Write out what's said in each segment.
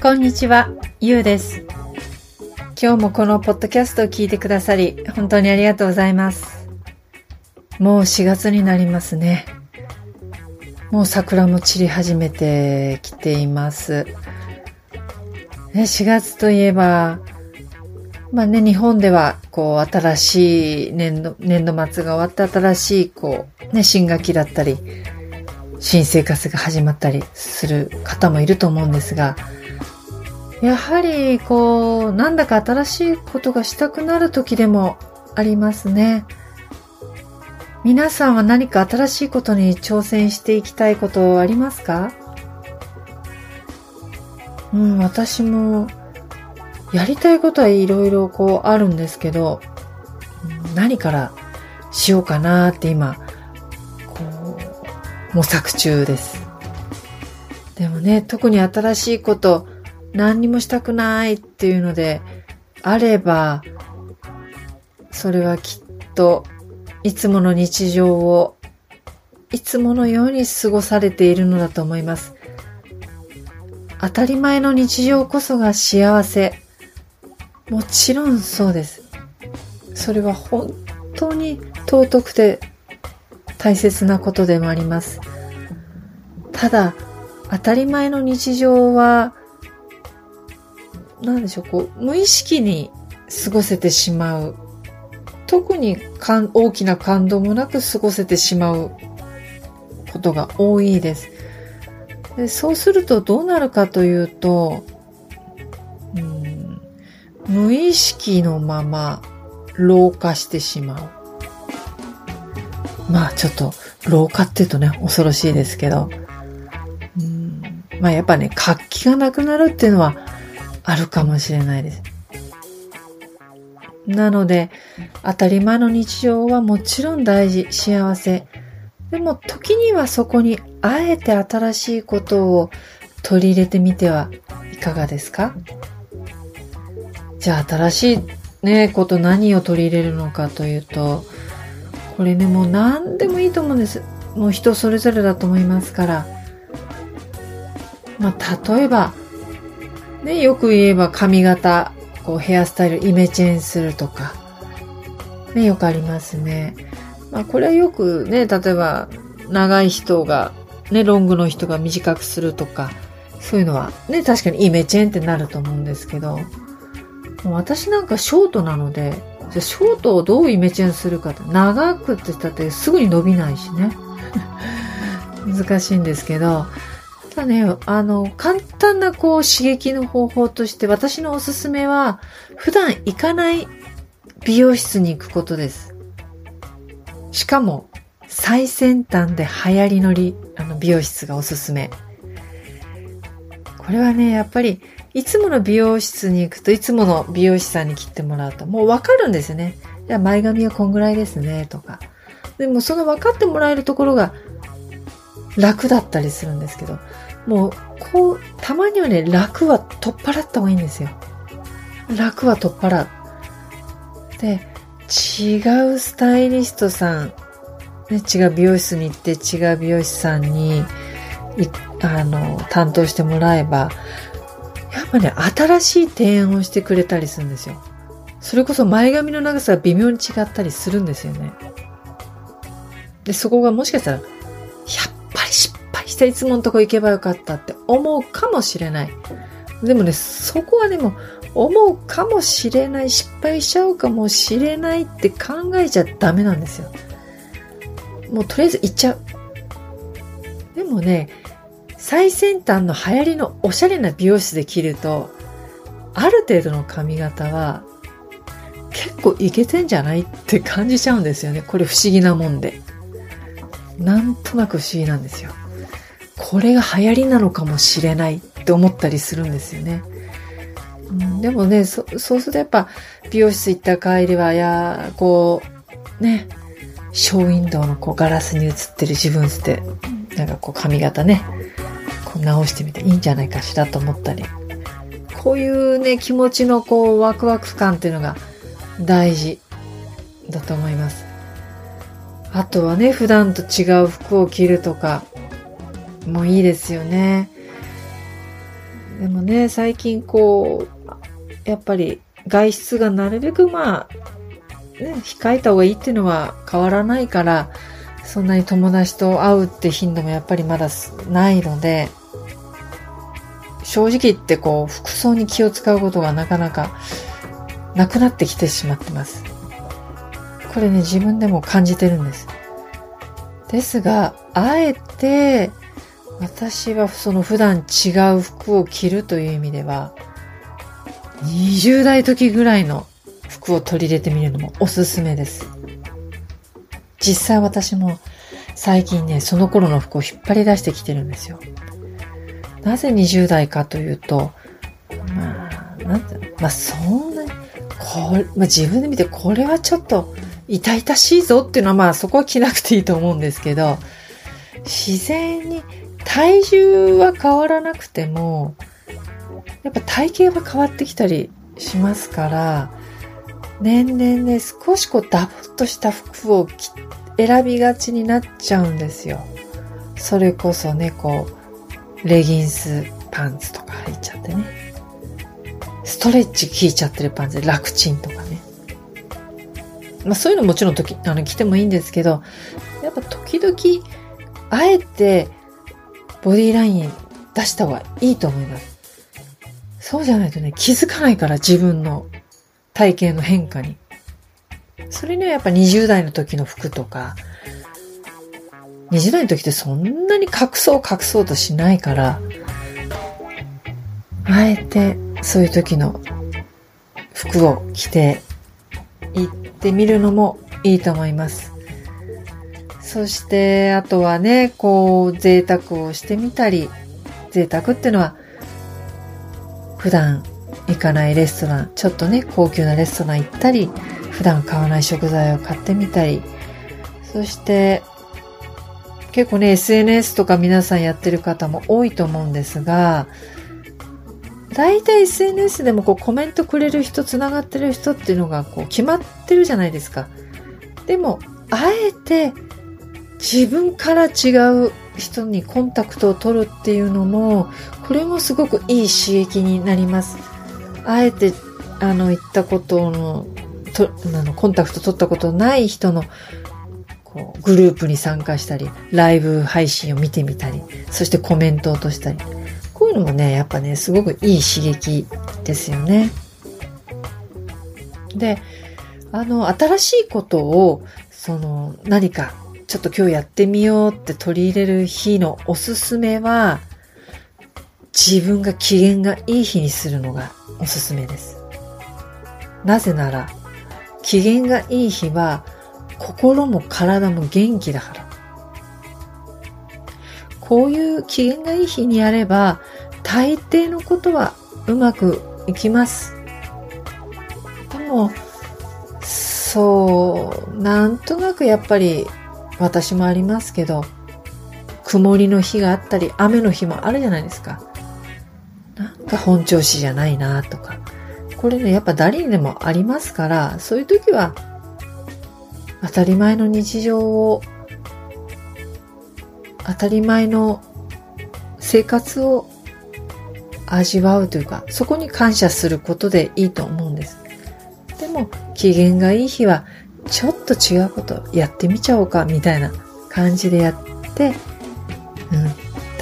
こんにちは、ゆうです。今日もこのポッドキャストを聞いてくださり、本当にありがとうございます。もう4月になりますね。もう桜も散り始めてきています。ね、4月といえば、まあね、日本では、こう、新しい年度、年度末が終わって新しい、こう、ね、新学期だったり、新生活が始まったりする方もいると思うんですが、やはり、こう、なんだか新しいことがしたくなる時でもありますね。皆さんは何か新しいことに挑戦していきたいことありますか？うん、私も、やりたいことはいろいろこうあるんですけど、何からしようかなって今、こう、模索中です。でもね、特に新しいこと、何にもしたくないっていうのであれば、それはきっといつもの日常をいつものように過ごされているのだと思います。当たり前の日常こそが幸せ。もちろんそうです。それは本当に尊くて大切なことでもあります。ただ、当たり前の日常はなんでしょう、こう、無意識に過ごせてしまう。特にかん大きな感動もなく過ごせてしまうことが多いです。でそうするとどうなるかというと、うん、無意識のまま老化してしまう。まあちょっと老化って言うとね、恐ろしいですけど、うん、まあやっぱね、活気がなくなるっていうのはあるかもしれないです。なので、当たり前の日常はもちろん大事、幸せ。でも時にはそこにあえて新しいことを取り入れてみてはいかがですか？じゃあ新しいね、こと何を取り入れるのかというと、これね、もう何でもいいと思うんです。もう人それぞれだと思いますから。まあ、例えば、ね、よく言えば髪型、こうヘアスタイルイメチェンするとか、ね、よくありますね。まあ、これはよくね、例えば長い人が、ね、ロングの人が短くするとか、そういうのはね、確かにイメチェンってなると思うんですけど、私なんかショートなので、じゃショートをどうイメチェンするかって、長くって言ったってすぐに伸びないしね。難しいんですけど、ただね、あの、簡単なこう刺激の方法として私のおすすめは、普段行かない美容室に行くことです。しかも、最先端で流行りのり、あの、美容室がおすすめ。これはね、やっぱり、いつもの美容室に行くと、いつもの美容師さんに切ってもらうと、もうわかるんですよね。じゃあ前髪はこんぐらいですね、とか。でもその分かってもらえるところが楽だったりするんですけど、もう、こう、たまにはね、楽は取っ払った方がいいんですよ。楽は取っ払う。で、違うスタイリストさん、ね、違う美容室に行って違う美容師さんに、あの、担当してもらえば、やっぱね、新しい提案をしてくれたりするんですよ。それこそ前髪の長さが微妙に違ったりするんですよね。で、そこがもしかしたら、したいつものとこ行けばよかったって思うかもしれない。でもね、そこはでも、思うかもしれない、失敗しちゃうかもしれないって考えちゃダメなんですよ。もうとりあえず行っちゃう。でもね、最先端の流行りのおしゃれな美容室で切ると、ある程度の髪型は結構いけてんじゃないって感じちゃうんですよね。これ不思議なもんで。なんとなく不思議なんですよ。これが流行りなのかもしれないって思ったりするんですよね。うん、でもねそ、そうするとやっぱ美容室行った帰りは、や、こう、ね、ショーウィンドウのこうガラスに映ってる自分って、なんかこう髪型ね、こう直してみていいんじゃないかしらと思ったり。こういうね、気持ちのこうワクワク感っていうのが大事だと思います。あとはね、普段と違う服を着るとか、もいいですよね。でもね、最近こう、やっぱり外出がなるべくまあ、ね、控えた方がいいっていうのは変わらないから、そんなに友達と会うって頻度もやっぱりまだないので、正直言ってこう、服装に気を使うことがなかなかなくなってきてしまってます。これね、自分でも感じてるんです。ですが、あえて、私はその普段違う服を着るという意味では、20代時ぐらいの服を取り入れてみるのもおすすめです。実際私も最近ね、その頃の服を引っ張り出してきてるんですよ。なぜ20代かというと、まあ、なんて、まあそんなに、これ、まあ自分で見てこれはちょっと痛々しいぞっていうのはまあそこは着なくていいと思うんですけど、自然に体重は変わらなくても、やっぱ体型は変わってきたりしますから、年々ね、少しこうダボっとした服を選びがちになっちゃうんですよ。それこそね、こう、レギンスパンツとか入っちゃってね。ストレッチ効いちゃってるパンツで楽ちんとかね。まあそういうのもちろん時、あの着てもいいんですけど、やっぱ時々、あえてボディライン出した方がいいと思います。そうじゃないとね、気づかないから自分の体型の変化に。それにはやっぱ20代の時の服とか、20代の時ってそんなに隠そう隠そうとしないから、あえてそういう時の服を着て行ってみるのもいいと思います。そして、あとはね、こう、贅沢をしてみたり、贅沢っていうのは、普段行かないレストラン、ちょっとね、高級なレストラン行ったり、普段買わない食材を買ってみたり、そして、結構ね、SNS とか皆さんやってる方も多いと思うんですが、大体 SNS でもこうコメントくれる人、つながってる人っていうのがこう決まってるじゃないですか。でも、あえて自分から違う人にコンタクトを取るっていうのも、これもすごくいい刺激になります。あえて、あの、言ったことの、とあのコンタクト取ったことない人のこうグループに参加したり、ライブ配信を見てみたり、そしてコメントを落としたり。こういうのもね、やっぱね、すごくいい刺激ですよね。で、あの、新しいことを、その、何かちょっと今日やってみようって取り入れる日のおすすめは、自分が機嫌がいい日にするのがおすすめです。なぜなら、機嫌がいい日は、心も体も元気だから。こういう機嫌がいい日にやれば、大抵のことはうまくいきます。でも、そう、なんとなくやっぱり私もありますけど、曇りの日があったり、雨の日もあるじゃないですか。なんか本調子じゃないなとか。これね、やっぱ誰にでもありますから、そういう時は、当たり前の日常を、当たり前の生活を味わうというか、そこに感謝することでいいと思うんです。でも、機嫌がいい日は、ちょっと違うことやってみちゃおうかみたいな感じでやって、うん、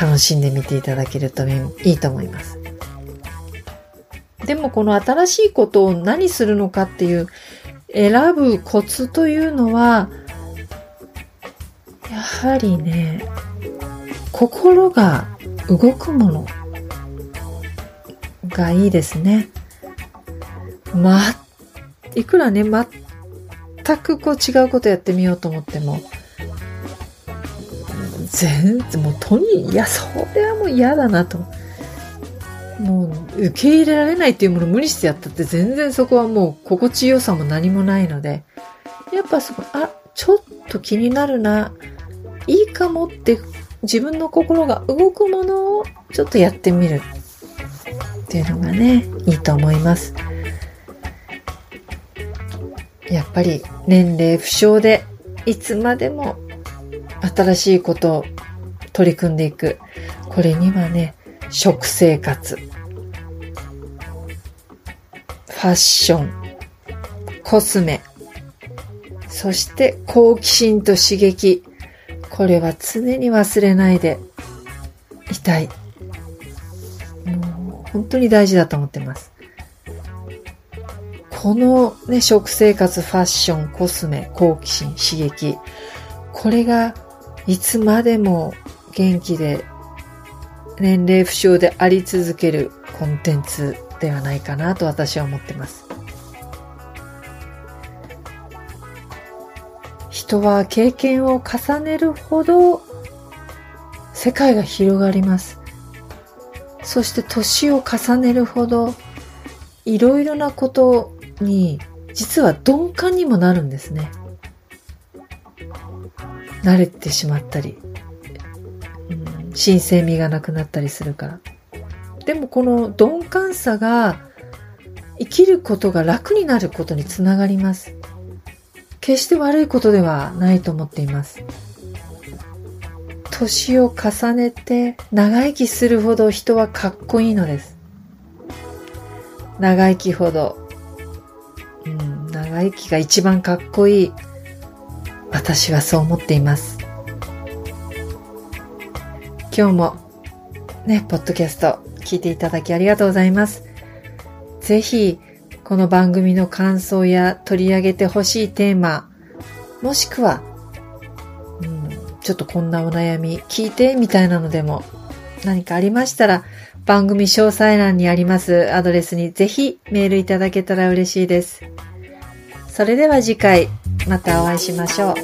楽しんでみていただけるといいと思います。でもこの新しいことを何するのかっていう選ぶコツというのは、やはりね、心が動くものがいいですね。まいくらね、全くこう違うことやってみようと思っても、全然、もうとに、いや、それはもう嫌だなと。もう、受け入れられないっていうものを無理してやったって全然そこはもう心地よさも何もないので、やっぱそこ、あ、ちょっと気になるな、いいかもって自分の心が動くものをちょっとやってみるっていうのがね、いいと思います。やっぱり年齢不詳でいつまでも新しいことを取り組んでいく。これにはね、食生活、ファッション、コスメ、そして好奇心と刺激。これは常に忘れないでいたい。もう本当に大事だと思ってます。このね、食生活、ファッション、コスメ、好奇心、刺激。これがいつまでも元気で年齢不詳であり続けるコンテンツではないかなと私は思ってます。人は経験を重ねるほど世界が広がります。そして年を重ねるほどいろいろなことに実は鈍感にもなるんですね。慣れてしまったり、うん、新鮮味がなくなったりするから。でもこの鈍感さが生きることが楽になることにつながります。決して悪いことではないと思っています。年を重ねて長生きするほど人はかっこいいのです。長生きほど、長生きが一番かっこいい私はそう思っています。今日もね、ポッドキャスト聞いていただきありがとうございます。ぜひ、この番組の感想や取り上げてほしいテーマ、もしくは、うん、ちょっとこんなお悩み聞いてみたいなのでも何かありましたら、番組詳細欄にありますアドレスにぜひメールいただけたら嬉しいです。それでは次回、またお会いしましょう。